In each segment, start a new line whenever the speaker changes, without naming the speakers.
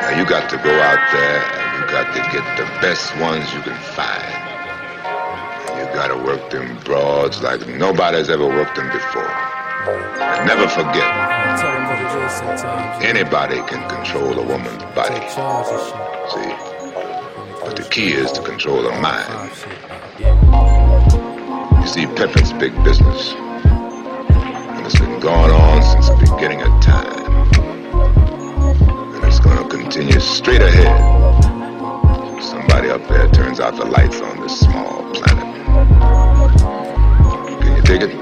Now you got to go out there and you got to get the best ones you can find. And you got to work them broads like nobody's ever worked them before. And never forget, anybody can control a woman's body. See? But the key is to control her mind. You see, pimping's big business. And it's been going on since the beginning of time. And it's continue straight ahead. Somebody up there turns out the lights on this small planet. Can you dig it?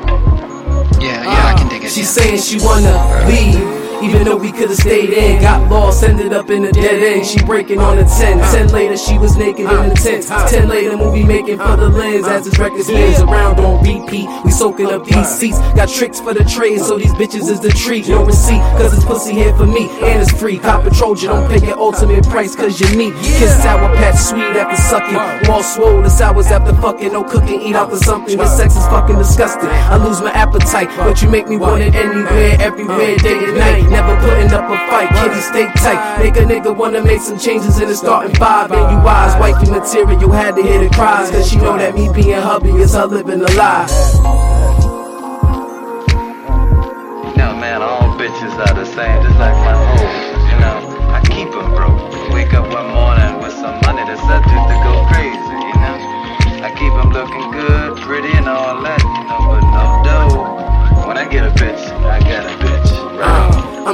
Yeah, yeah, I can dig it.
She's saying she wanna leave. Even though we could've stayed in, got lost, ended up in a dead end. She breaking on a 10. 10 later, she was naked in the tent. 10 later, movie making for the lens as his record spins around on repeat. We soaking up these seats. Got tricks for the trade, so these bitches is the treat. No receipt, cause it's pussy here for me, and it's free. Cop a Trojan, don't pay your ultimate price, cause you're me. Kiss sour patch sweet after sucking. Wall swole, the sours after fucking. No cooking, eat out for something. The sex is fucking disgusting. I lose my appetite, but you make me want it anywhere, everywhere, day and night. Never putting up a fight, kitty stay tight. Make a nigga wanna make some changes in the starting five. And you wise, wifey material, had to hear the cries. Cause she know that me being hubby is her living a lie.
No, man, all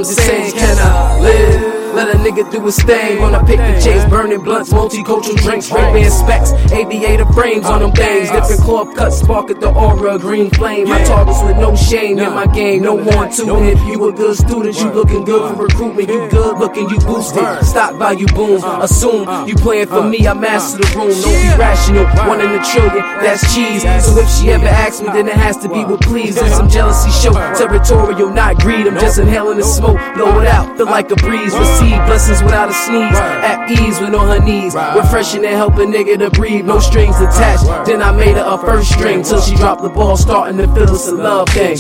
Just
saying, can I live? A nigga do his thing. Wanna pick the chase, burning blunts, multicultural drinks, ray ban specs, aviator frames on them things. Different club cuts, spark at the aura, green flame. My targets with no shame in my game, no one to it. You a good student, you looking good for recruitment. You good looking, you boosted. Stock value boom, assume you playing for me, I master the room. No irrational, one in a trillion, that's cheese. So if she ever asks me, then it has to be with please. And some jealousy show, territorial, not greed. I'm just inhaling the smoke, blow it out, feel like a breeze. Receive blessings without a sneeze, at ease when on her knees. Refreshing and help a nigga to breathe, no strings attached. Then I made her a first string till she dropped the ball, starting to feel it's a love thing.